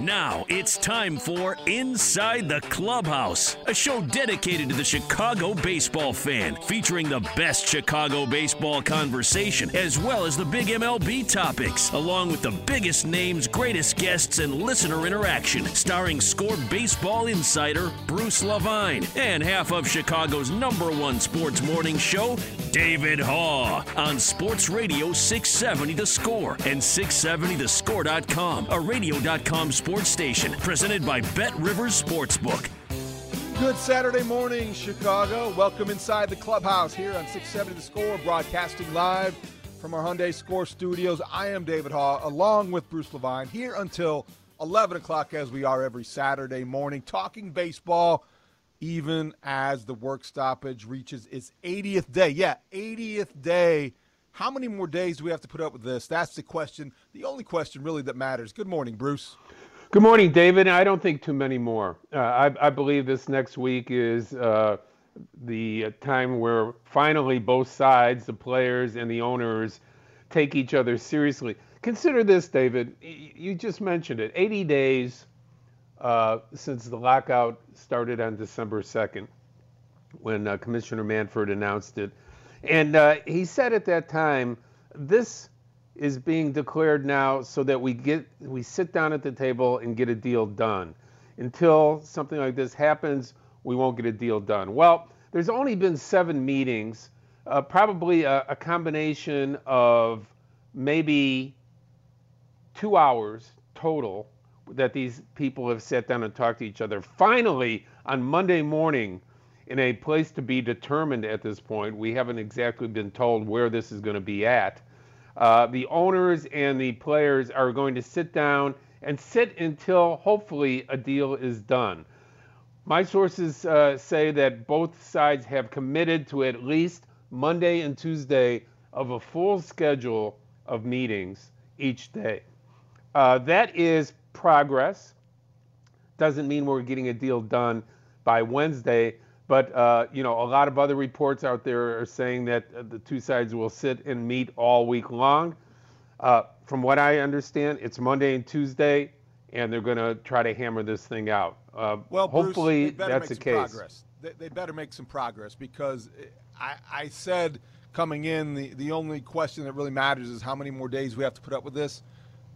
Now it's time for Inside the Clubhouse, a show dedicated to the Chicago baseball fan, featuring the best Chicago baseball conversation, as well as the big MLB topics, along with the biggest names, greatest guests, and listener interaction, starring score baseball insider Bruce Levine and half of Chicago's number one sports morning show, David Haugh, on Sports Radio 670 The Score and 670thescore.com, a radio.com sports station presented by BetRivers Sportsbook. Good Saturday morning, Chicago. Welcome inside the clubhouse here on 670 The Score, broadcasting live from our Hyundai Score studios. I am David Haugh, along with Bruce Levine, here until 11 o'clock, as we are every Saturday morning, talking baseball, even as the work stoppage reaches its 80th day. Yeah, 80th day. How many more days do we have to put up with this? That's the question, the only question really that matters. Good morning, Bruce. Good morning, David. I don't think too many more. Uh, I, I, believe this next week is uh, the time where finally both sides, the players and the owners, take each other seriously. Consider this, David. You just mentioned it 80 days uh, since the lockout started on December 2nd when uh, Commissioner Manfred announced it. And uh, he said at that time, this is being declared now so that we get we sit down at the table and get a deal done. Until something like this happens, we won't get a deal done. Well, there's only been seven meetings, uh, probably a, a combination of maybe two hours total that these people have sat down and talked to each other. Finally, on Monday morning, in a place to be determined at this point, we haven't exactly been told where this is going to be at. Uh, the owners and the players are going to sit down and sit until hopefully a deal is done. My sources uh, say that both sides have committed to at least Monday and Tuesday of a full schedule of meetings each day. Uh, that is progress. Doesn't mean we're getting a deal done by Wednesday, but uh, you know, a lot of other reports out there are saying that uh, the two sides will sit and meet all week long. Uh, from what I understand, it's Monday and Tuesday, and they're going to try to hammer this thing out. Uh, well, hopefully Bruce, that's the case. Progress. They, they, better make some progress because I, I said coming in, the, the only question that really matters is how many more days we have to put up with this.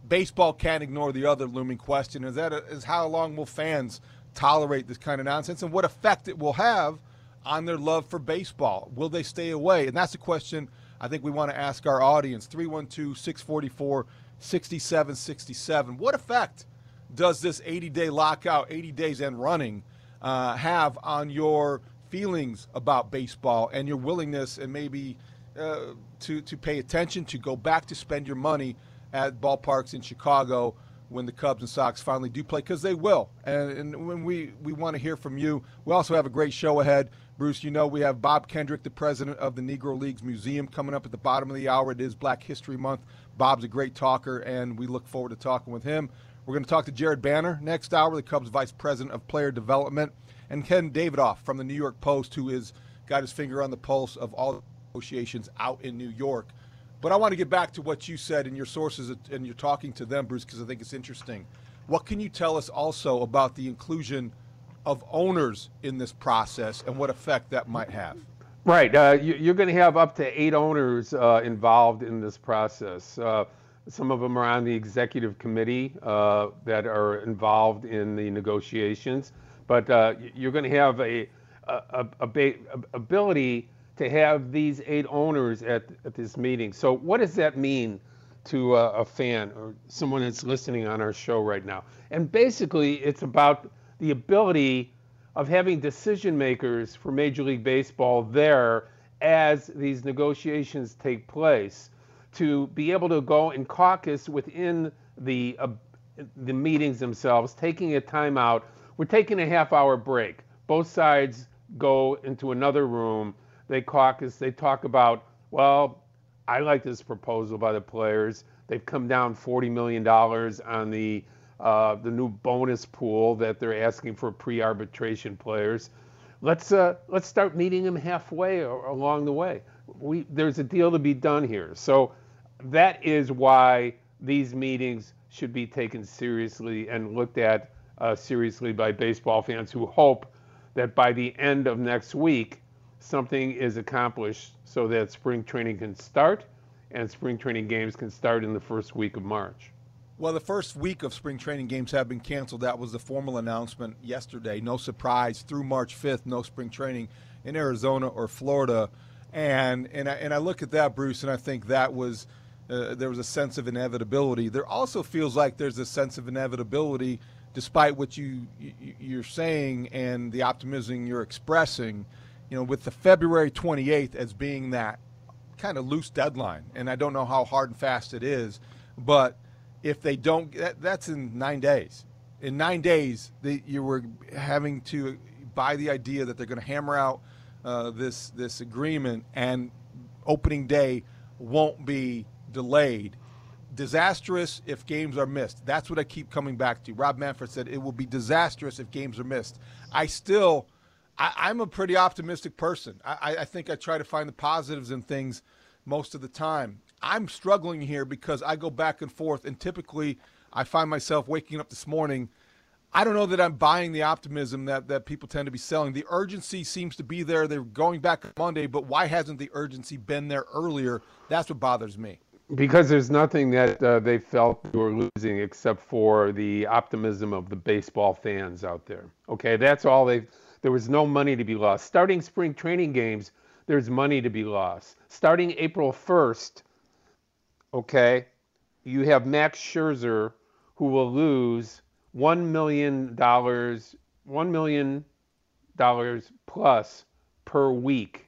Baseball can't ignore the other looming question: is that is how long will fans tolerate this kind of nonsense, and what effect it will have on their love for baseball? Will they stay away? And that's a question I think we want to ask our audience. 312 644 6767. What effect does this 80 day lockout, 80 days and running, uh, have on your feelings about baseball and your willingness and maybe uh, to, to pay attention, to go back to spend your money at ballparks in Chicago when the Cubs and Sox finally do play, because they will. And, and when we, we want to hear from you, we also have a great show ahead. Bruce, you know we have Bob Kendrick, the president of the Negro Leagues Museum, coming up at the bottom of the hour. It is Black History Month. Bob's a great talker, and we look forward to talking with him. We're going to talk to Jared Banner next hour, the Cubs vice president of player development, and Ken Davidoff from the New York Post, who has got his finger on the pulse of all negotiations out in New York. But I want to get back to what you said and your sources, and you're talking to them, Bruce, because I think it's interesting. What can you tell us also about the inclusion of owners in this process and what effect that might have? Right. Uh, you, are going to have up to eight owners uh, involved in this process. Uh, Some of them are on the executive committee uh, that are involved in the negotiations. But uh, you're going to have a, a, a, a, ability to have these eight owners at, at this meeting. So what does that mean to a, a fan or someone that's listening on our show right now? And basically, it's about the ability of having decision makers for Major League Baseball there as these negotiations take place to be able to go and caucus within the uh, the meetings themselves, taking a timeout. We're taking a half hour break. Both sides go into another room. They caucus. They talk about, well, I like this proposal by the players. They've come down $40 million on the uh, the new bonus pool that they're asking for pre-arbitration players. Let's uh, let's start meeting them halfway or along the way. We there's a deal to be done here. So that is why these meetings should be taken seriously and looked at uh, seriously by baseball fans who hope that by the end of next week something is accomplished so that spring training can start and spring training games can start in the first week of March. Well, the first week of spring training games have been canceled. That was the formal announcement yesterday. No surprise. Through March 5th, no spring training in Arizona or Florida. And and I, and I look at that, Bruce, and I think that was uh, there was a sense of inevitability. There also feels like there's a sense of inevitability, despite what you, you you're saying and the optimism you're expressing. You know, with the February 28th as being that kind of loose deadline, and I don't know how hard and fast it is, but if they don't, that, that's in nine days. In nine days, you were having to buy the idea that they're going to hammer out uh, this this agreement, and opening day won't be delayed. Disastrous if games are missed. That's what I keep coming back to. Rob Manfred said it will be disastrous if games are missed. I still, I, am a pretty optimistic person. I, I think I try to find the positives in things most of the time. I'm struggling here because I go back and forth, and typically I find myself waking up this morning. I don't know that I'm buying the optimism that, that people tend to be selling. The urgency seems to be there. They're going back Monday, but why hasn't the urgency been there earlier? That's what bothers me. Because there's nothing that uh, they felt they were losing except for the optimism of the baseball fans out there. Okay, that's all they. There was no money to be lost. Starting spring training games, there's money to be lost. Starting April 1st, okay, you have Max Scherzer who will lose $1 million, $1 million plus per week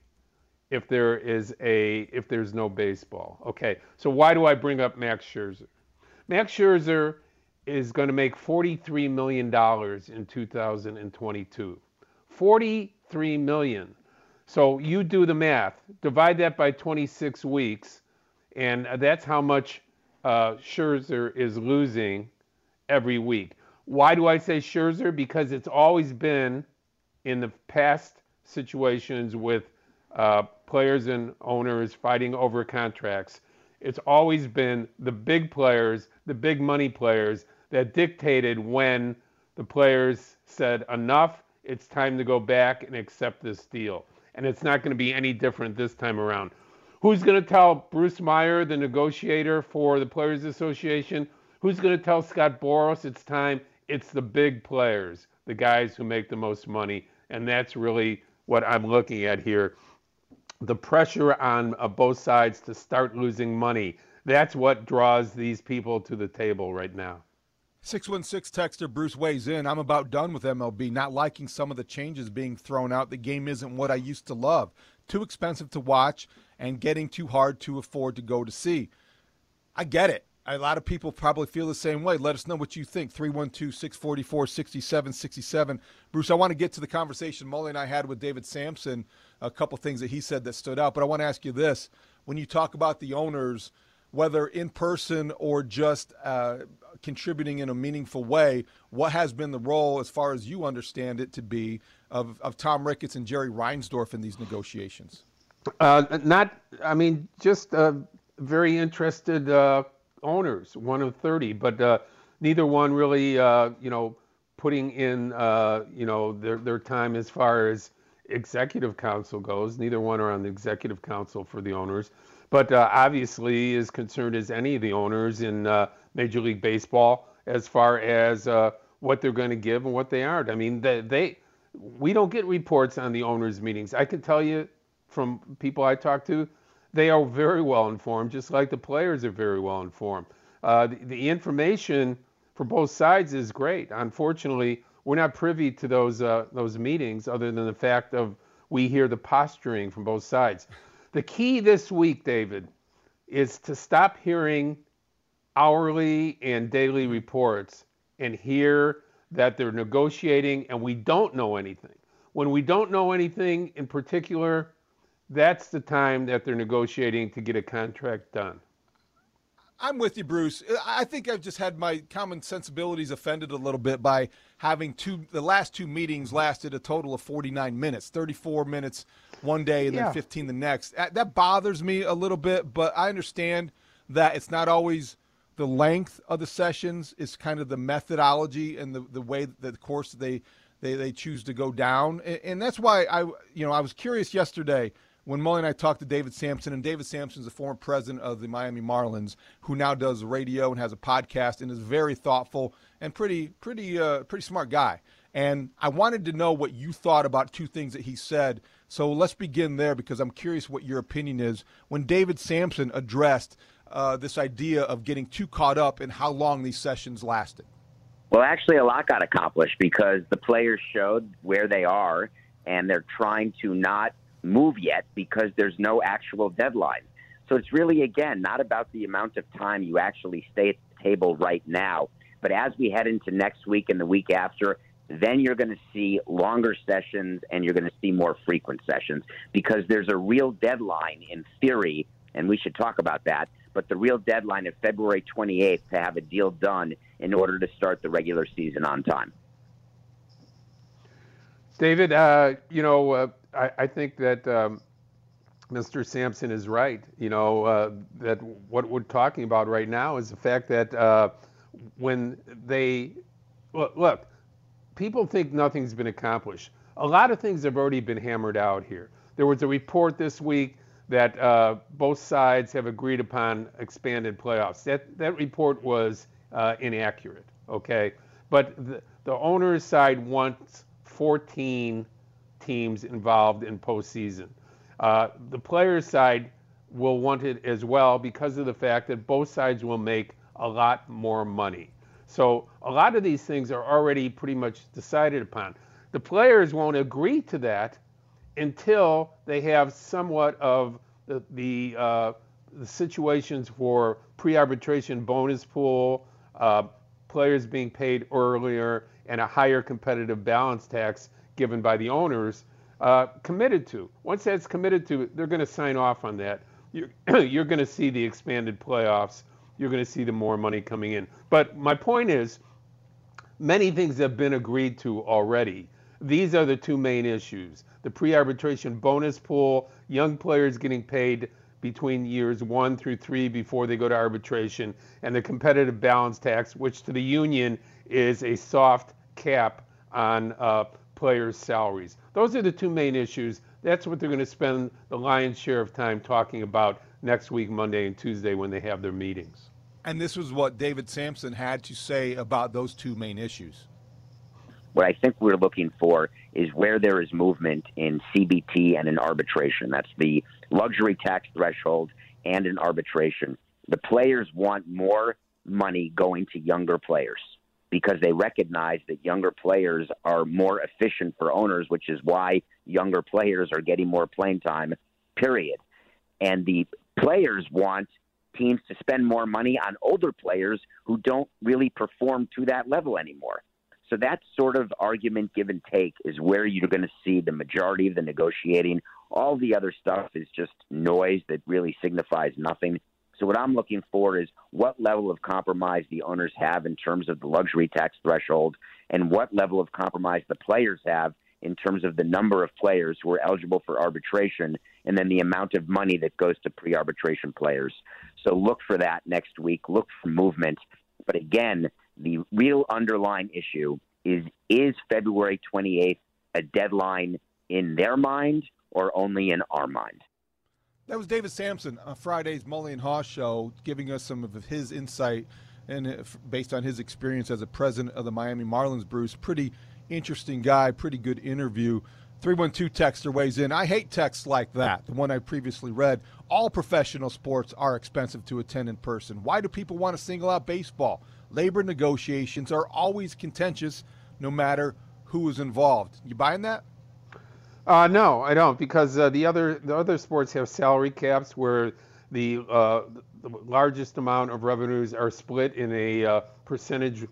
if there is a if there's no baseball. Okay, so why do I bring up Max Scherzer? Max Scherzer is going to make 43 million dollars in 2022. 43 million. So you do the math. Divide that by 26 weeks and that's how much uh, Scherzer is losing every week. Why do I say Scherzer? Because it's always been in the past situations with uh, players and owners fighting over contracts. It's always been the big players, the big money players, that dictated when the players said, enough, it's time to go back and accept this deal. And it's not going to be any different this time around. Who's going to tell Bruce Meyer, the negotiator for the Players Association? Who's going to tell Scott Boras it's time? It's the big players, the guys who make the most money. And that's really what I'm looking at here. The pressure on uh, both sides to start losing money. That's what draws these people to the table right now. 616 texter Bruce weighs in. I'm about done with MLB, not liking some of the changes being thrown out. The game isn't what I used to love. Too expensive to watch and getting too hard to afford to go to see. I get it. A lot of people probably feel the same way. Let us know what you think. 312 644 6767. Bruce, I want to get to the conversation Mully and I had with David Samson, a couple things that he said that stood out. But I want to ask you this when you talk about the owners, whether in person or just uh, contributing in a meaningful way, what has been the role, as far as you understand it to be, of, of Tom Ricketts and Jerry Reinsdorf in these negotiations? Uh, not, I mean, just uh, very interested uh, owners, one of 30, but uh, neither one really, uh, you know, putting in, you know, their, their time as far as executive council goes. Neither one are on the executive council for the owners. But uh, obviously as concerned as any of the owners in uh, Major League Baseball as far as uh, what they're going to give and what they aren't. I mean, they, they we don't get reports on the owners' meetings. I can tell you from people I talk to, they are very well informed, just like the players are very well informed. Uh, the, the, information for both sides is great. Unfortunately, we're not privy to those uh, those meetings, other than the fact of we hear the posturing from both sides. The key this week, David, is to stop hearing hourly and daily reports and hear that they're negotiating and we don't know anything. When we don't know anything in particular, that's the time that they're negotiating to get a contract done. I'm with you, Bruce. Uh, I think I've just had my common sensibilities offended a little bit by having two. The last two meetings lasted a total of 49 minutes, 34 minutes one day and yeah. then 15 the next. Uh, that bothers me a little bit, but I understand that it's not always the length of the sessions. It's kind of the methodology and the the way that the course they they they choose to go down, and, and that's why I you know I was curious yesterday when Mully and I talked to David Samson, and David Samson is the former president of the Miami Marlins, who now does radio and has a podcast and is very thoughtful and pretty, pretty, uh, pretty smart guy. And I wanted to know what you thought about two things that he said. So let's begin there because I'm curious what your opinion is. When David Samson addressed uh, this idea of getting too caught up in how long these sessions lasted. Well, actually, a lot got accomplished because the players showed where they are, and they're trying to not move yet because there's no actual deadline. So it's really, again, not about the amount of time you actually stay at the table right now. But as we head into next week and the week after, then you're going to see longer sessions and you're going to see more frequent sessions because there's a real deadline in theory, and we should talk about that. But the real deadline of February 28th to have a deal done in order to start the regular season on time. David, uh, you know, uh, I, I think that um, Mr. Samson is right. You know uh, that what we're talking about right now is the fact that uh, when they look, look, people think nothing's been accomplished. A lot of things have already been hammered out here. There was a report this week that uh, both sides have agreed upon expanded playoffs. That that report was uh, inaccurate. Okay, but the, the owner's side wants 14 teams involved in postseason. Uh, the players' side will want it as well because of the fact that both sides will make a lot more money. So a lot of these things are already pretty much decided upon. The players won't agree to that until they have somewhat of the, the, uh, the situations for pre-arbitration bonus pool, uh, players being paid earlier, and a higher competitive balance tax given by the owners uh, committed to. Once that's committed to, they're going to sign off on that. You're, you're going to see the expanded playoffs. You're going to see the more money coming in. But my point is, many things have been agreed to already. These are the two main issues the pre arbitration bonus pool, young players getting paid between years one through three before they go to arbitration, and the competitive balance tax, which to the union is a soft cap on uh, players' salaries. Those are the two main issues. That's what they're going to spend the lion's share of time talking about next week, Monday and Tuesday, when they have their meetings. And this was what David Samson had to say about those two main issues. What I think we're looking for is where there is movement in CBT and in arbitration. That's the luxury tax threshold and in arbitration. The players want more money going to younger players because they recognize that younger players are more efficient for owners, which is why younger players are getting more playing time, period. And the players want teams to spend more money on older players who don't really perform to that level anymore. So that sort of argument give and take is where you're going to see the majority of the negotiating. All the other stuff is just noise that really signifies nothing. So what I'm looking for is what level of compromise the owners have in terms of the luxury tax threshold and what level of compromise the players have in terms of the number of players who are eligible for arbitration and then the amount of money that goes to pre-arbitration players. So look for that next week. Look for movement. But again, the real underlying issue is is February 28th a deadline in their mind or only in our mind? That was David Samson on Friday's Mully and Haugh show, giving us some of his insight and uh, based on his experience as a president of the Miami Marlins. Bruce, pretty interesting guy, pretty good interview. 312 texter weighs in. I hate texts like that, the one I previously read. All professional sports are expensive to attend in person. Why do people want to single out baseball? Labor negotiations are always contentious, no matter who is involved. You buying that? Uh, no, I don't, because uh, the other the other sports have salary caps where the, uh, the largest amount of revenues are split in a uh, percentage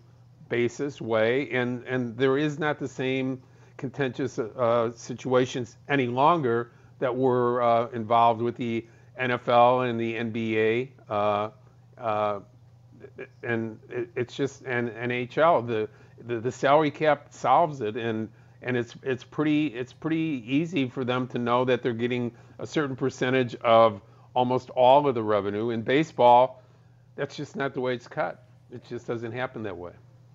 basis way, and and there is not the same contentious uh, situations any longer that were uh, involved with the NFL and the NBA, and it, it's just and NHL the, the the salary cap solves it and and it's it's pretty it's pretty easy for them to know that they're getting a certain percentage of almost all of the revenue. In baseball, that's just not the way it's cut. It just doesn't happen that way.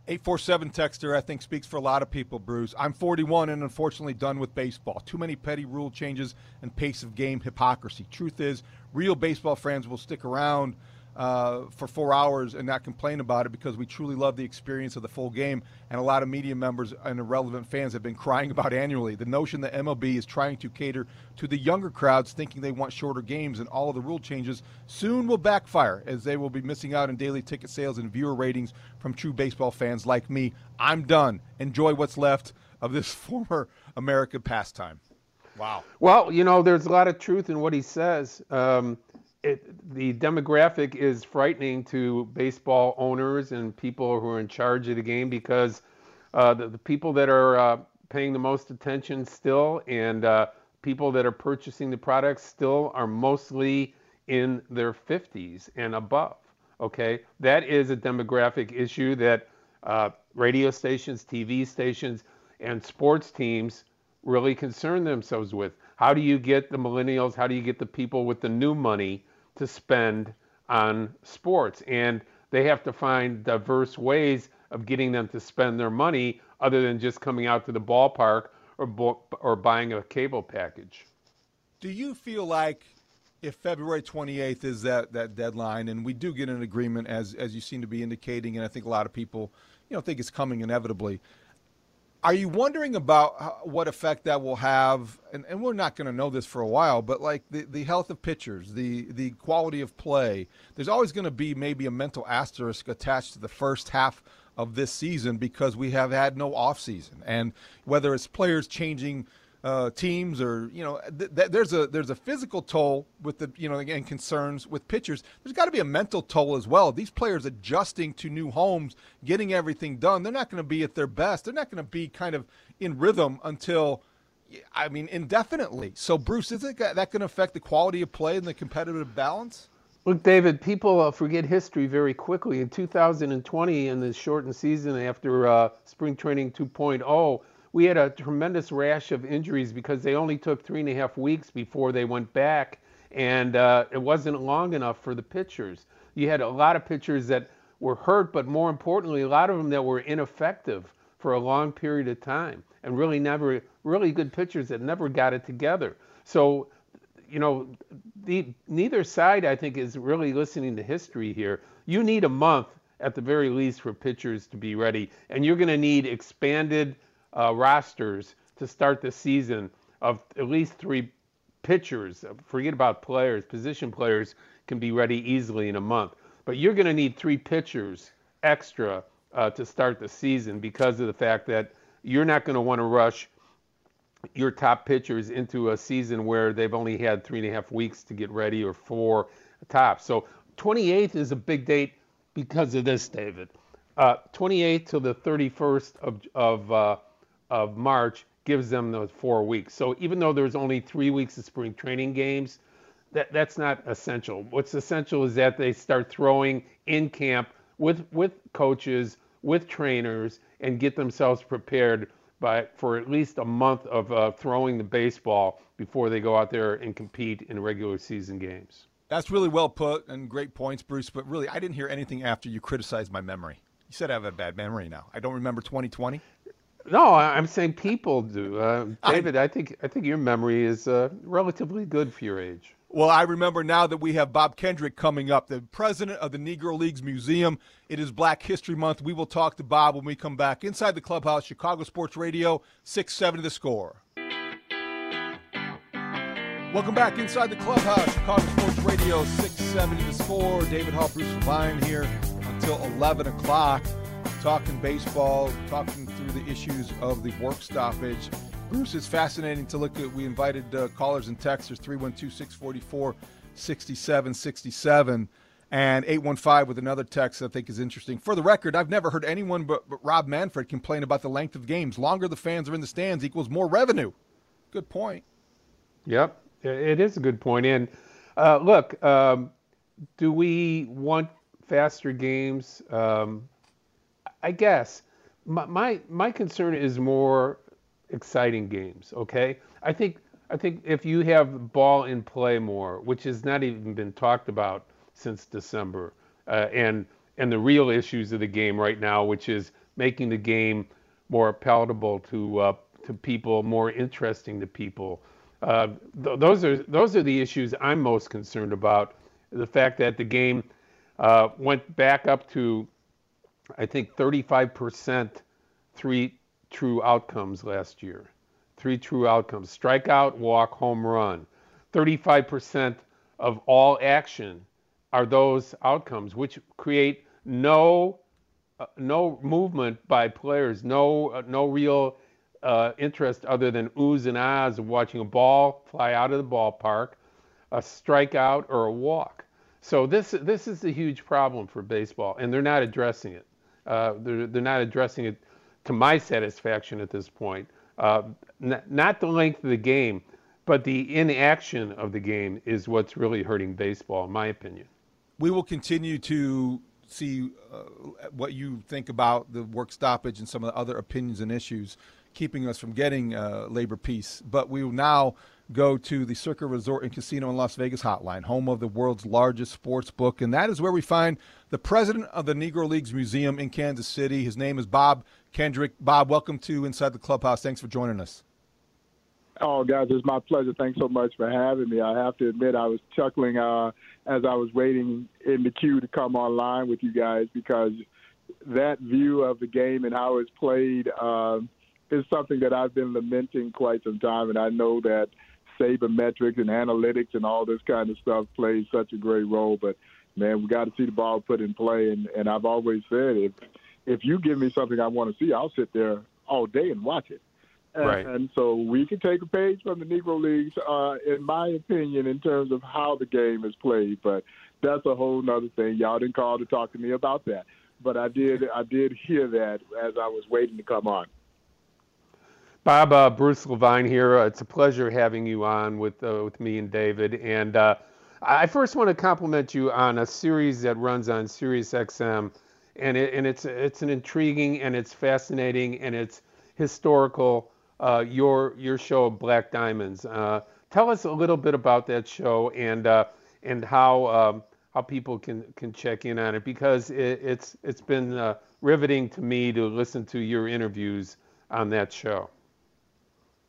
847 texter, I think, speaks for a lot of people, Bruce. I'm 41 and unfortunately done with baseball. Too many petty rule changes and pace of game hypocrisy. Truth is, real baseball fans will stick around uh, for four hours and not complain about it because we truly love the experience of the full game. And a lot of media members and irrelevant fans have been crying about annually. The notion that MLB is trying to cater to the younger crowds, thinking they want shorter games and all of the rule changes, soon will backfire as they will be missing out on daily ticket sales and viewer ratings from true baseball fans like me. I'm done. Enjoy what's left of this former American pastime. Wow. Well, you know, there's a lot of truth in what he says. Um, it, the demographic is frightening to baseball owners and people who are in charge of the game because uh, the, the, people that are uh, paying the most attention still and uh, people that are purchasing the products still are mostly in their 50s and above. Okay, that is a demographic issue that uh, radio stations, TV stations, and sports teams really concern themselves with. How do you get the millennials? How do you get the people with the new money? To spend on sports. And they have to find diverse ways of getting them to spend their money other than just coming out to the ballpark or, bo- or buying a cable package. Do you feel like if February 28th is that, that deadline and we do get an agreement as as you seem to be indicating and I think a lot of people you know think it's coming inevitably are you wondering about what effect that will have? And, and we're not going to know this for a while, but like the, the health of pitchers, the, the quality of play, there's always going to be maybe a mental asterisk attached to the first half of this season because we have had no off season. And whether it's players changing – uh, teams or you know th- th- there's a there's a physical toll with the you know again concerns with pitchers. There's got to be a mental toll as well. These players adjusting to new homes getting everything done they're not going to be at their best. They're not going to be kind of in rhythm until I mean indefinitely. So Bruce is it that going to affect the quality of play and the competitive balance? Look, David, people uh, forget history very quickly. In 2020, in the shortened season after uh, spring training 2.0, we had a tremendous rash of injuries because they only took three and a half weeks before they went back, and uh, it wasn't long enough for the pitchers. You had a lot of pitchers that were hurt, but more importantly, a lot of them that were ineffective for a long period of time, and really never, really good pitchers that never got it together. So, you know, the, neither side, I think, is really listening to history here. You need a month at the very least for pitchers to be ready, and you're going to need expanded uh, rosters to start the season of at least three pitchers. Forget about players, position players can be ready easily in a month. But you're going to need three pitchers extra uh, to start the season because of the fact that you're not going to want to rush your top pitchers into a season where they've only had three and a half weeks to get ready or four tops. So 28th is a big date because of this, David. Uh, 28th to the 31st of, of uh, of March gives them those four weeks. So even though there's only three weeks of spring training games, that, that's not essential. What's essential is that they start throwing in camp with with coaches, with trainers, and get themselves prepared by for at least a month of uh, throwing the baseball before they go out there and compete in regular season games. That's really well put and great points, Bruce. But really, I didn't hear anything after you criticized my memory. You said I have a bad memory now. I don't remember 2020. No, I'm saying people do. Uh, David, I, I, think I think your memory is uh, relatively good for your age. Well, I remember now that we have Bob Kendrick coming up, the president of the Negro Leagues Museum. It is Black History Month. We will talk to Bob when we come back inside the clubhouse, Chicago Sports Radio, 670 the score. Welcome back inside the clubhouse, Chicago Sports Radio, 670 the score. David Haugh, Bruce Vine here until 11 o'clock, talking baseball, talking through the issues of the work stoppage. Bruce, it's fascinating to look at. We invited uh, callers and texters 312 644 6767 and 815 with another text I think is interesting. For the record, I've never heard anyone but, but Rob Manfred complain about the length of games. Longer the fans are in the stands equals more revenue. Good point. Yep, it is a good point. And uh, look, um, do we want faster games? Um, I guess my, my, my concern is more exciting games. Okay, I think I think if you have ball in play more, which has not even been talked about since December, uh, and and the real issues of the game right now, which is making the game more palatable to uh, to people, more interesting to people. Uh, th- those are those are the issues I'm most concerned about. The fact that the game uh, went back up to, I think, 35% three true outcomes last year. Three true outcomes strikeout, walk, home run. 35% of all action are those outcomes, which create no uh, no movement by players, no uh, no real uh, interest other than oohs and ahs of watching a ball fly out of the ballpark, a strikeout or a walk. So this this is a huge problem for baseball, and they're not addressing it. Uh, they're they're not addressing it to my satisfaction at this point. Uh, n- not the length of the game, but the inaction of the game is what's really hurting baseball, in my opinion. We will continue to see uh, what you think about the work stoppage and some of the other opinions and issues keeping us from getting uh, labor peace. But we will now go to the Circa Resort and Casino in Las Vegas hotline, home of the world's largest sports book. And that is where we find the president of the Negro Leagues Museum in Kansas City. His name is Bob Kendrick. Bob, welcome to Inside the Clubhouse. Thanks for joining us. Oh, guys, it's my pleasure. Thanks so much for having me. I have to admit, I was chuckling uh, as I was waiting in the queue to come online with you guys because that view of the game and how it's played uh, is something that I've been lamenting quite some time. And I know that sabermetrics and analytics and all this kind of stuff plays such a great role. But, man, we got to see the ball put in play. And, and I've always said if – if you give me something I want to see, I'll sit there all day and watch it. And, right. and so we can take a page from the Negro Leagues, uh, in my opinion, in terms of how the game is played. But that's a whole other thing. Y'all didn't call to talk to me about that, but I did. I did hear that as I was waiting to come on. Bob, uh, Bruce Levine here. Uh, it's a pleasure having you on with uh, with me and David. And uh, I first want to compliment you on a series that runs on Sirius XM and it, and it's it's an intriguing and it's fascinating and it's historical. Uh, your your show Black Diamonds. Uh, tell us a little bit about that show and and how um, how people can can check in on it because it, it's it's been riveting to me to listen to your interviews on that show.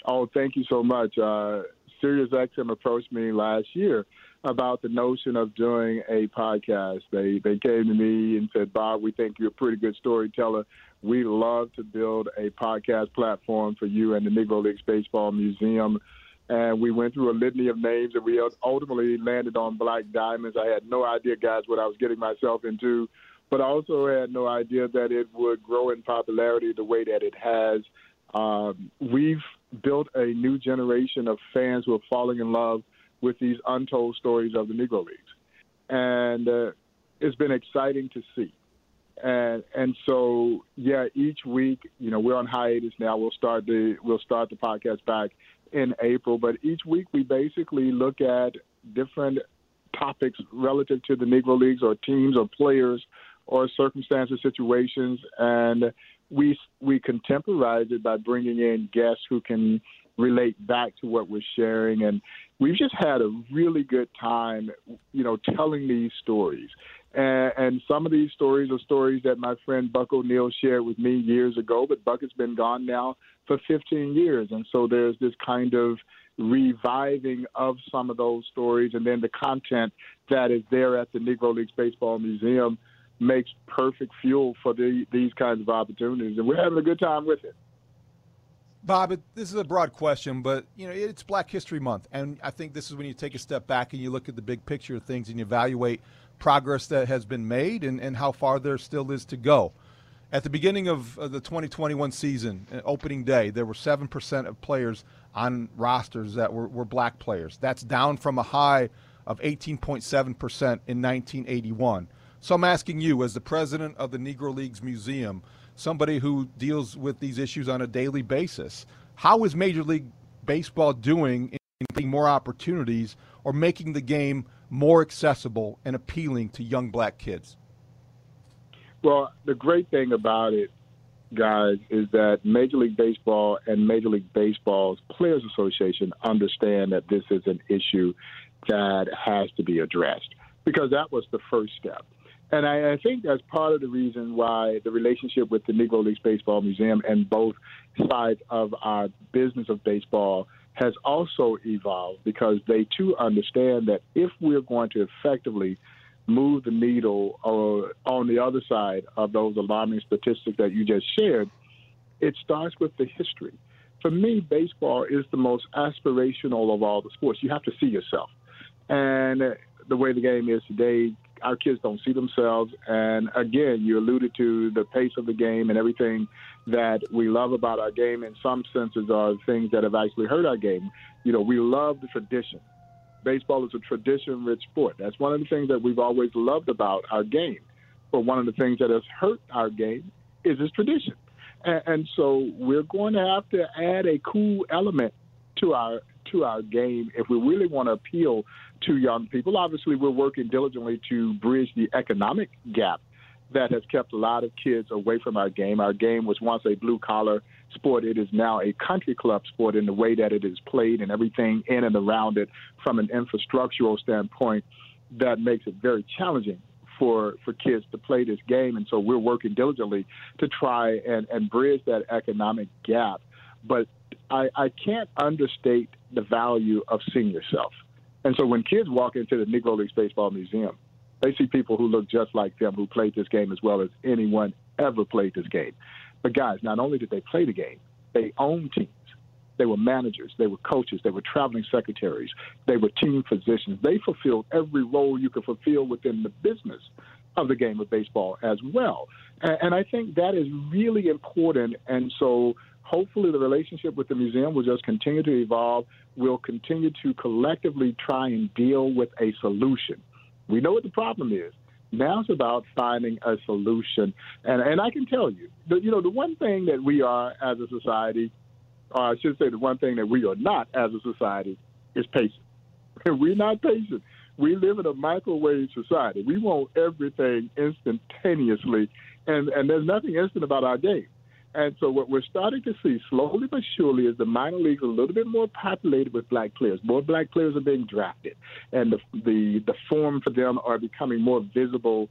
Oh, thank you so much. Uh, Sirius XM approached me last year about the notion of doing a podcast. They they came to me and said, Bob, we think you're a pretty good storyteller. We love to build a podcast platform for you and the Negro Leagues Baseball Museum. And we went through a litany of names, and we ultimately landed on Black Diamonds. I had no idea, guys, what I was getting myself into, but I also had no idea that it would grow in popularity the way that it has. Um, we've built a new generation of fans who are falling in love with these untold stories of the Negro Leagues, and uh, it's been exciting to see. And and so yeah, each week, you know, we're on hiatus now. We'll start the we'll start the podcast back in April, but each week we basically look at different topics relative to the Negro Leagues or teams or players or circumstances, situations, and we we contemporize it by bringing in guests who can relate back to what we're sharing and we've just had a really good time, you know, telling these stories. And, and some of these stories are stories that my friend Buck O'Neil shared with me years ago, but Buck has been gone now for 15 years. And so there's this kind of reviving of some of those stories, and then the content that is there at the Negro Leagues Baseball Museum makes perfect fuel for the, these kinds of opportunities. And we're having a good time with it. Bob, this is a broad question, but you know it's Black History Month, and I think this is when you take a step back and you look at the big picture of things and you evaluate progress that has been made and, and how far there still is to go. At the beginning of the 2021 season, uh, opening day, there were 7% of players on rosters that were, were black players. That's down from a high of 18.7% in 1981. So I'm asking you, as the president of the Negro Leagues Museum, somebody who deals with these issues on a daily basis, how is Major League Baseball doing in getting more opportunities or making the game more accessible and appealing to young black kids? Well, the great thing about it, guys, is that Major League Baseball and Major League Baseball's Players Association understand that this is an issue that has to be addressed because that was the first step. And I, I think that's part of the reason why the relationship with the Negro Leagues Baseball Museum and both sides of our business of baseball has also evolved because they too understand that if we're going to effectively move the needle uh, on the other side of those alarming statistics that you just shared, it starts with the history. For me, baseball is the most aspirational of all the sports. You have to see yourself. And the way the game is today, our kids don't see themselves. And again, you alluded to the pace of the game and everything that we love about our game. In some senses, are things that have actually hurt our game. You know, we love the tradition. Baseball is a tradition-rich sport. That's one of the things that we've always loved about our game. But one of the things that has hurt our game is its tradition. And, and so we're going to have to add a cool element to our to our game if we really want to appeal to young people. Obviously, we're working diligently to bridge the economic gap that has kept a lot of kids away from our game. Our game was once a blue collar sport. It is now a country club sport in the way that it is played and everything in and around it from an infrastructural standpoint that makes it very challenging for, for kids to play this game. And so we're working diligently to try and, and bridge that economic gap. But I, I can't understate the value of seeing yourself. And so when kids walk into the Negro Leagues Baseball Museum, they see people who look just like them who played this game as well as anyone ever played this game. But guys, not only did they play the game, they owned teams. They were managers, they were coaches, they were traveling secretaries, they were team physicians. They fulfilled every role you could fulfill within the business of the game of baseball as well. And, I think that is really important. And so hopefully the relationship with the museum will just continue to evolve. We'll continue to collectively try and deal with a solution. We know what the problem is. Now it's about finding a solution. And and I can tell you, the, you know, the one thing that we are as a society, or I should say the one thing that we are not as a society, is patient. We're not patient. We live in a microwave society. We want everything instantaneously, and, and there's nothing instant about our game. And so what we're starting to see slowly but surely is the minor leagues a little bit more populated with black players. More black players are being drafted, and the the, the form for them are becoming more visible.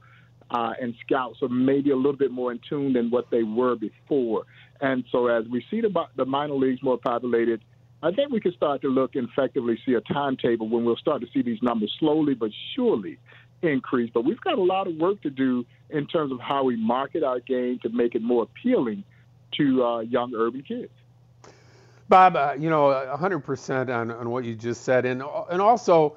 Uh, and scouts are maybe a little bit more in tune than what they were before. And so as we see the, the minor leagues more populated, I think we can start to look and effectively see a timetable when we'll start to see these numbers slowly but surely increase. But we've got a lot of work to do in terms of how we market our game to make it more appealing to uh, young urban kids. Bob, uh, you know, 100% on, on what you just said, and and also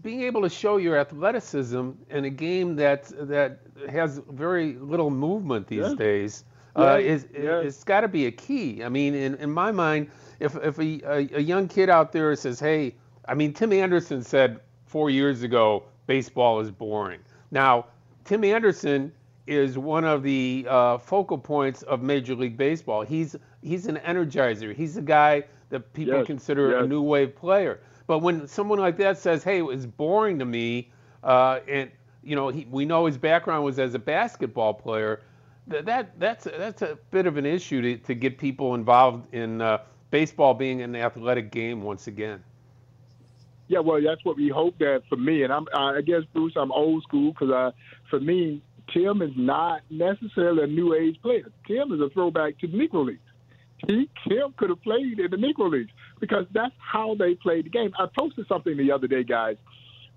being able to show your athleticism in a game that that has very little movement these yeah. days uh, yeah. is yeah. it's got to be a key. I mean, in, in my mind, if if a, a, a young kid out there says, "Hey," I mean, Tim Anderson said four years ago, baseball is boring. Now, Tim Anderson is one of the uh, focal points of Major League Baseball. He's he's an energizer. He's a guy that people yes, consider yes. a new wave player. But when someone like that says, "Hey, it was boring to me," uh, and you know, he, we know his background was as a basketball player. That, that that's that's a bit of an issue to, to get people involved in uh, baseball being an athletic game once again. Yeah, well, that's what we hope that for me, and I'm I guess Bruce, I'm old school because I, for me, Tim is not necessarily a new age player. Tim is a throwback to the Negro Leagues. He Tim could have played in the Negro Leagues because that's how they played the game. I posted something the other day, guys,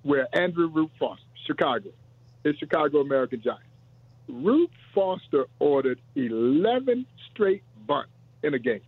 where Andrew Rube Foster, Chicago, his Chicago American Giants. Root Foster ordered 11 straight bunts in a game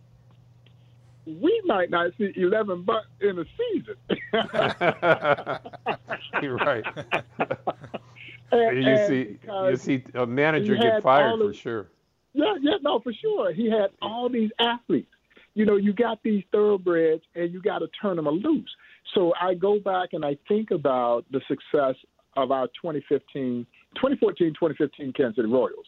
we might not see 11 bucks in a season. You're right. and, you see, you see a manager get fired for sure. Yeah, yeah, no, for sure. He had all these athletes. You know, you got these thoroughbreds, and you got to turn them loose. So I go back and I think about the success of our 2015, 2014, 2015 Kansas City Royals,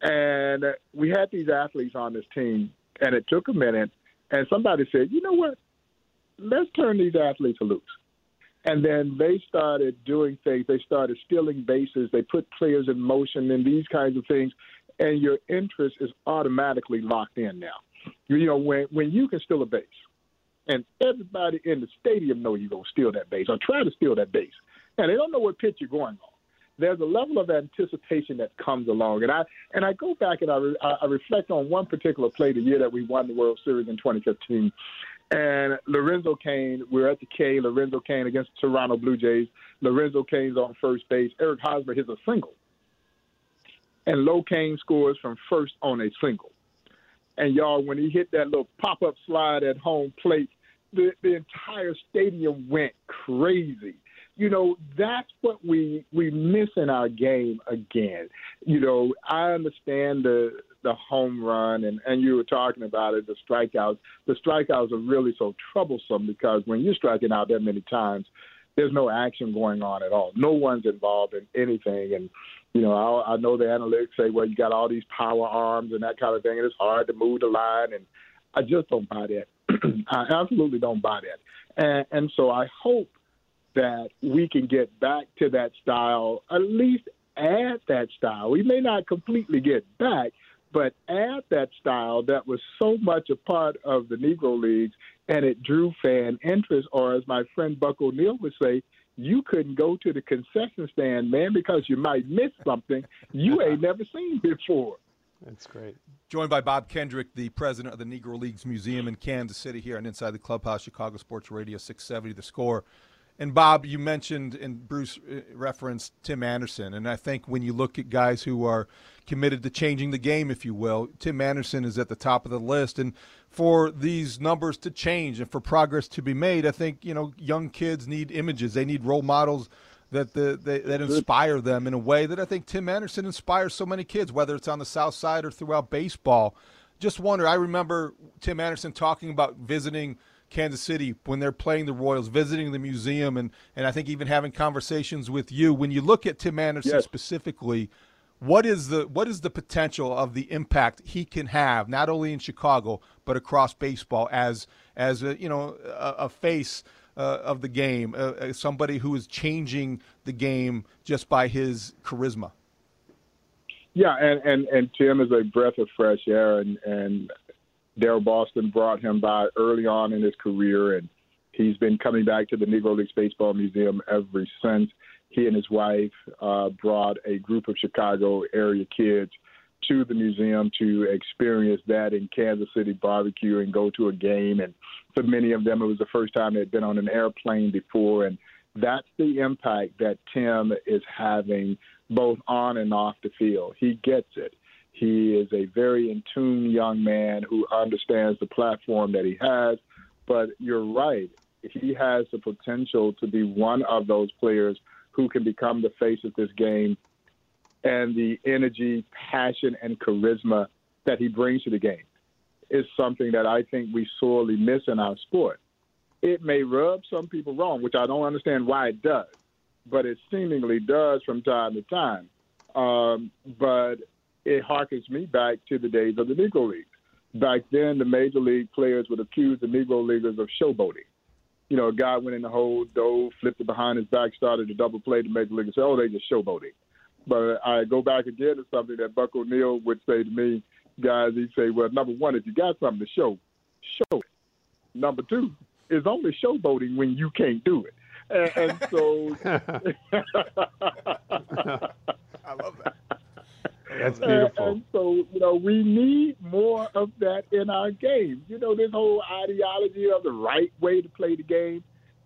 and we had these athletes on this team, and it took a minute and somebody said, you know what? Let's turn these athletes loose. And then they started doing things. They started stealing bases. They put players in motion and these kinds of things. And your interest is automatically locked in now. You know, when, when you can steal a base and everybody in the stadium know you're going to steal that base or try to steal that base, and they don't know what pitch you're going on there's a level of anticipation that comes along. And I and I go back and I, re, I reflect on one particular play the year that we won the World Series in 2015. And Lorenzo Cain, we're at the K. Lorenzo Cain against the Toronto Blue Jays. Lorenzo Cain's on first base. Eric Hosmer hits a single. And Lo Cain scores from first on a single. And y'all, when he hit that little pop up slide at home plate, the, the entire stadium went crazy you know that's what we we miss in our game again. You know, I understand the the home run and and you were talking about it, the strikeouts. The strikeouts are really so troublesome because when you're striking out that many times, there's no action going on at all. No one's involved in anything, and you know, I, I know the analytics say, well, you got all these power arms and that kind of thing, and it's hard to move the line, and I just don't buy that. I absolutely don't buy that, and and so I hope that we can get back to that style, at least add that style. We may not completely get back, but add that style that was so much a part of the Negro Leagues and it drew fan interest, or as my friend Buck O'Neil would say, you couldn't go to the concession stand, man, because you might miss something you ain't never seen before. That's great. Joined by Bob Kendrick, the president of the Negro Leagues Museum in Kansas City, here on Inside the Clubhouse, Chicago Sports Radio 670, The Score. And Bob, you mentioned and Bruce uh, referenced Tim Anderson, and I think when you look at guys who are committed to changing the game, if you will, Tim Anderson is at the top of the list. And for these numbers to change and for progress to be made, I think you know young kids need images. They need role models that the, that inspire them in a way that I think Tim Anderson inspires so many kids, whether it's on the South Side or throughout baseball. Just wonder. I remember Tim Anderson talking about visiting Kansas City when they're playing the Royals, visiting the museum, and, and I think even having conversations with you. When you look at Tim Anderson yes. specifically, what is the what is the potential of the impact he can have not only in Chicago but across baseball as as a, you know a, a face uh, of the game, uh, somebody who is changing the game just by his charisma. Yeah, and, and, and Tim is a breath of fresh air, and, and Daryl Boston brought him by early on in his career, and he's been coming back to the Negro Leagues Baseball Museum ever since. He and his wife uh, brought a group of Chicago area kids to the museum to experience that in Kansas City barbecue and go to a game. And for many of them, it was the first time they'd been on an airplane before. And that's the impact that Tim is having both on and off the field. He gets it. He is a very in tune young man who understands the platform that he has. But you're right. He has the potential to be one of those players who can become the face of this game and the energy, passion, and charisma that he brings to the game is something that I think we sorely miss in our sport. It may rub some people wrong, which I don't understand why it does, but it seemingly does from time to time. Um, but it harkens me back to the days of the Negro Leagues. Back then, the major league players would accuse the Negro Leaguers of showboating. You know, a guy went in the hole, dove, flipped it behind his back, started to double play. to make The major leaguers say, "Oh, they just showboating." But I go back again to something that Buck O'Neil would say to me, guys. He'd say, "Well, number one, if you got something to show, show it. Number two, it's only showboating when you can't do it." and, and so I love that. That's beautiful. And, and so, you know, we need more of that in our game. You know, this whole ideology of the right way to play the game,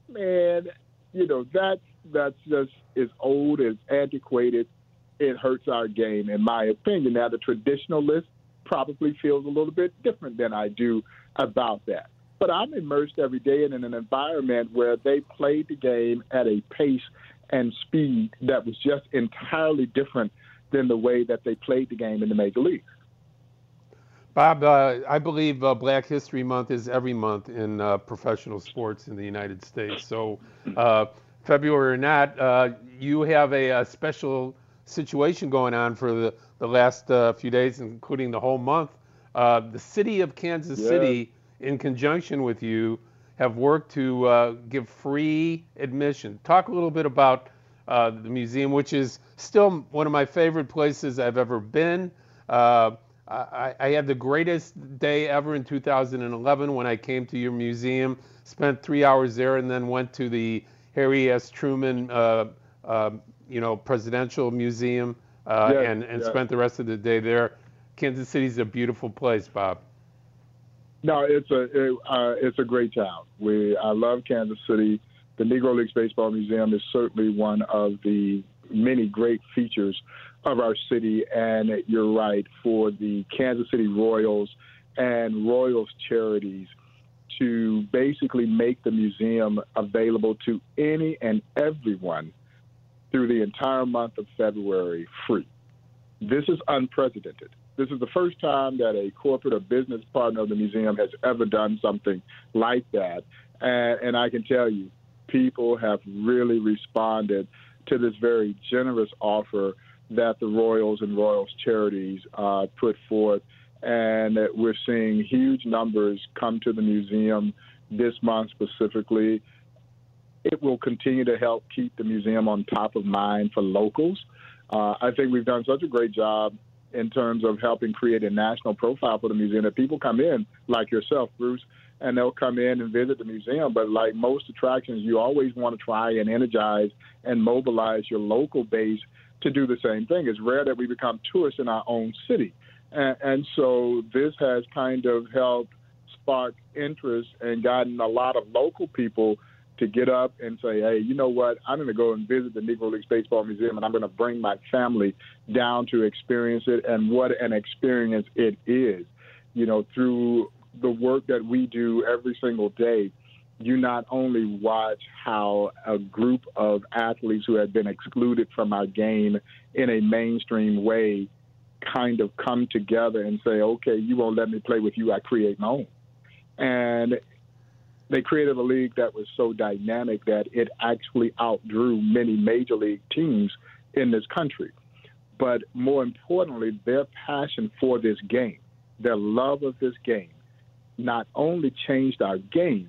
man, you know, that's that's just as old as antiquated. It hurts our game, in my opinion. Now, the traditionalist probably feels a little bit different than I do about that. But I'm immersed every day in an environment where they played the game at a pace and speed that was just entirely different than the way that they played the game in the major leagues. Bob, uh, I believe uh, Black History Month is every month in uh, professional sports in the United States. So, uh, February or not, uh, you have a, a, special situation going on for the, the last uh, few days, including the whole month. the city of Kansas yes. City, in conjunction with you, have worked to give free admission. Talk a little bit about uh, the museum, which is still one of my favorite places I've ever been. Uh, I, I, had the greatest day ever in 2011 when I came to your museum, spent three hours there, and then went to the Harry S. Truman, uh, uh you know, Presidential Museum, uh, yes, and, and yes. spent the rest of the day there. Kansas City is a beautiful place, Bob. No, it's a it, uh, it's a great town. We I love Kansas City the Negro Leagues Baseball Museum is certainly one of the many great features of our city. And you're right, for the Kansas City Royals and Royals charities to basically make the museum available to any and everyone through the entire month of February free. This is unprecedented. This is the first time that a corporate or business partner of the museum has ever done something like that. And, and I can tell you, people have really responded to this very generous offer that the Royals and Royals charities uh, put forth. And that we're seeing huge numbers come to the museum this month specifically. It will continue to help keep the museum on top of mind for locals. Uh, I think we've done such a great job in terms of helping create a national profile for the museum that people come in, like yourself, Bruce, and they'll come in and visit the museum. But like most attractions, you always want to try and energize and mobilize your local base to do the same thing. It's rare that we become tourists in our own city. And, and so this has kind of helped spark interest and gotten a lot of local people to get up and say, hey, you know what? I'm going to go and visit the Negro Leagues Baseball Museum and I'm going to bring my family down to experience it. And what an experience it is. You know, through the work that we do every single day, you not only watch how a group of athletes who have been excluded from our game in a mainstream way kind of come together and say, okay, you won't let me play with you, I create my own. And they created a league that was so dynamic that it actually outdrew many major league teams in this country. But more importantly, their passion for this game, their love of this game, not only changed our game,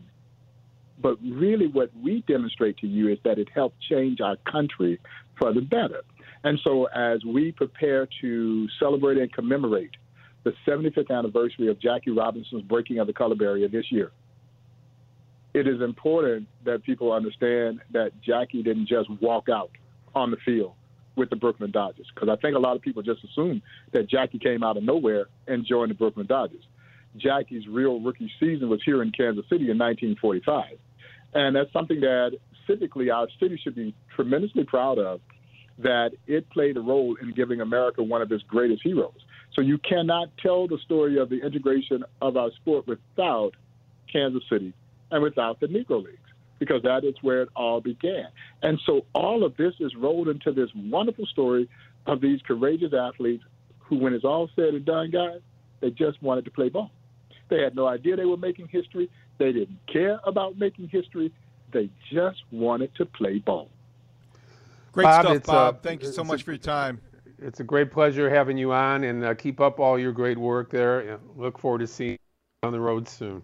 but really what we demonstrate to you is that it helped change our country for the better. And so as we prepare to celebrate and commemorate the 75th anniversary of Jackie Robinson's breaking of the color barrier this year, it is important that people understand that Jackie didn't just walk out on the field with the Brooklyn Dodgers because I think a lot of people just assume that Jackie came out of nowhere and joined the Brooklyn Dodgers. Jackie's real rookie season was here in Kansas City in 1945. And that's something that civically our city should be tremendously proud of that it played a role in giving America one of its greatest heroes. So you cannot tell the story of the integration of our sport without Kansas City and without the Negro Leagues, because that is where it all began. And so all of this is rolled into this wonderful story of these courageous athletes who, when it's all said and done, guys, they just wanted to play ball. They had no idea they were making history. They didn't care about making history. They just wanted to play ball. Great Bob, stuff, Bob. A, Thank you so much a, for your time. It's a great pleasure having you on, and uh, keep up all your great work there. Look forward to seeing you on the road soon.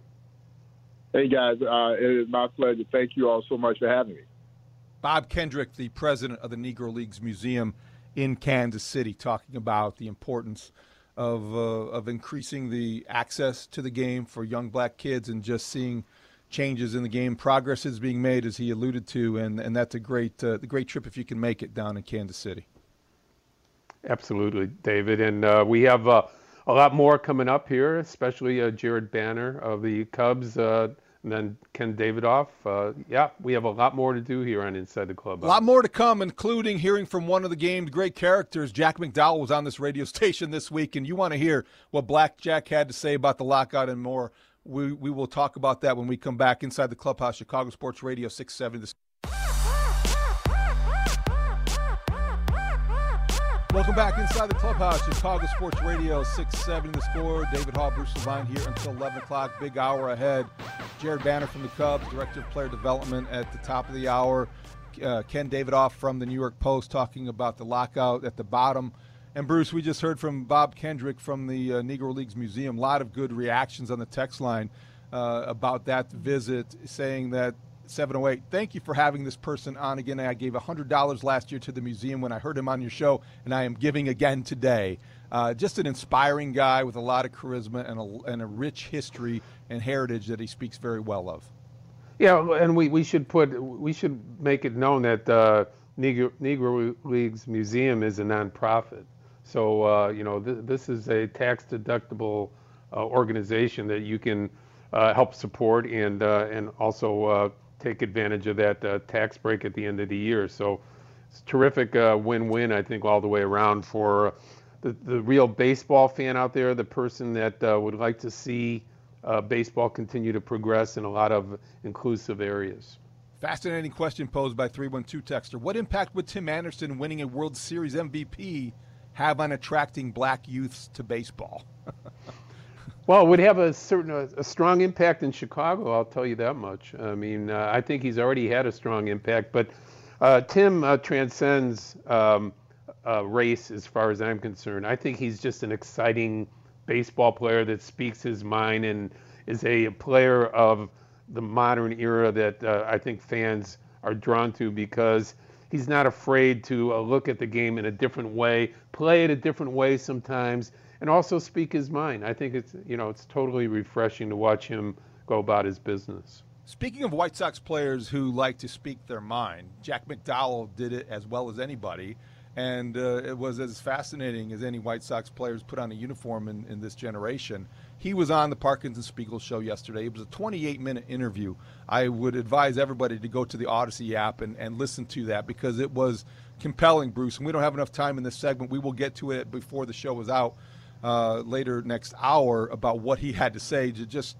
Hey, guys. Uh, it is my pleasure. Thank you all so much for having me. Bob Kendrick, the president of the Negro Leagues Museum in Kansas City, talking about the importance – of uh, of increasing the access to the game for young black kids and just seeing changes in the game. Progress is being made, as he alluded to, and, and that's a great uh, great trip if you can make it down in Kansas City. Absolutely, David, and uh, we have uh, a lot more coming up here, especially uh, Jared Banner of the Cubs. And then Ken Davidoff. Uh, yeah, we have a lot more to do here on Inside the Club. A lot more to come, including hearing from one of the game's great characters. Jack McDowell was on this radio station this week, and you want to hear what Black Jack had to say about the lockout and more. We, we will talk about that when we come back inside the clubhouse, Chicago Sports Radio 670. Welcome back inside the clubhouse, Chicago Sports Radio 670 the score. David Haugh, Bruce Levine here until 11 o'clock. Big hour ahead. Jared Banner from the Cubs, Director of Player Development at the top of the hour. Uh, Ken Davidoff from the New York Post talking about the lockout at the bottom. And Bruce, we just heard from Bob Kendrick from the uh, Negro Leagues Museum. A lot of good reactions on the text line uh, about that visit, saying that 708. Thank you for having this person on again. I gave $100 last year to the museum when I heard him on your show, and I am giving again today. Uh, just an inspiring guy with a lot of charisma and a, and a rich history and heritage that he speaks very well of. Yeah, and we, we should put we should make it known that uh, Negro, Negro Leagues Museum is a nonprofit. So uh, you know th- this is a tax deductible uh, organization that you can uh, help support and uh, and also uh, take advantage of that uh, tax break at the end of the year. So it's terrific win-win, I think, all the way around for the, the real baseball fan out there, the person that uh, would like to see uh, baseball continue to progress in a lot of inclusive areas. Fascinating question posed by 312 Texter. What impact would Tim Anderson winning a World Series MVP have on attracting black youths to baseball? Well, it would have a certain a, a, strong impact in Chicago. I'll tell you that much. I mean, uh, I think he's already had a strong impact, but uh, Tim uh, transcends um, race as far as I'm concerned. I think he's just an exciting baseball player that speaks his mind and is a player of the modern era that uh, I think fans are drawn to because he's not afraid to uh, look at the game in a different way, play it a different way sometimes and also speak his mind. I think it's you know it's totally refreshing to watch him go about his business. Speaking of White Sox players who like to speak their mind, Jack McDowell did it as well as anybody, and uh, it was as fascinating as any White Sox players put on a uniform in, in this generation. He was on the Parkins and Spiegel show yesterday. It was a 28 minute interview. I would advise everybody to go to the Odyssey app and, and listen to that because it was compelling, Bruce. And we don't have enough time in this segment. We will get to it before the show is out uh, later next hour about what he had to say. To just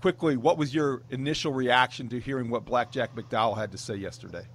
quickly, what was your initial reaction to hearing what Black Jack McDowell had to say yesterday?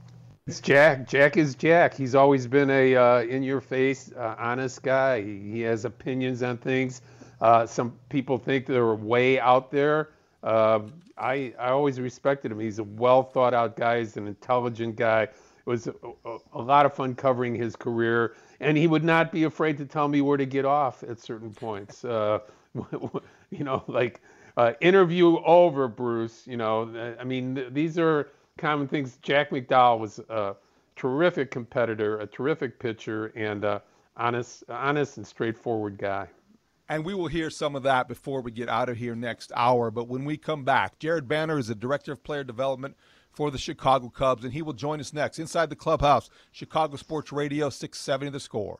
It's Jack. Jack is Jack. He's always been a uh, in-your-face, uh, honest guy. He, he, has opinions on things. Uh, some people think they're way out there. Um, I I always respected him. He's a well thought out guy. He's an intelligent guy. It was a, a, a lot of fun covering his career and he would not be afraid to tell me where to get off at certain points. Uh, you know, like uh, interview over, Bruce. You know, I mean, th- these are common things. Jack McDowell was a terrific competitor, a terrific pitcher, and a honest, honest and straightforward guy. And we will hear some of that before we get out of here next hour. But when we come back, Jared Banner is the director of player development for the Chicago Cubs, and he will join us next inside the clubhouse. Chicago Sports Radio 670 The Score.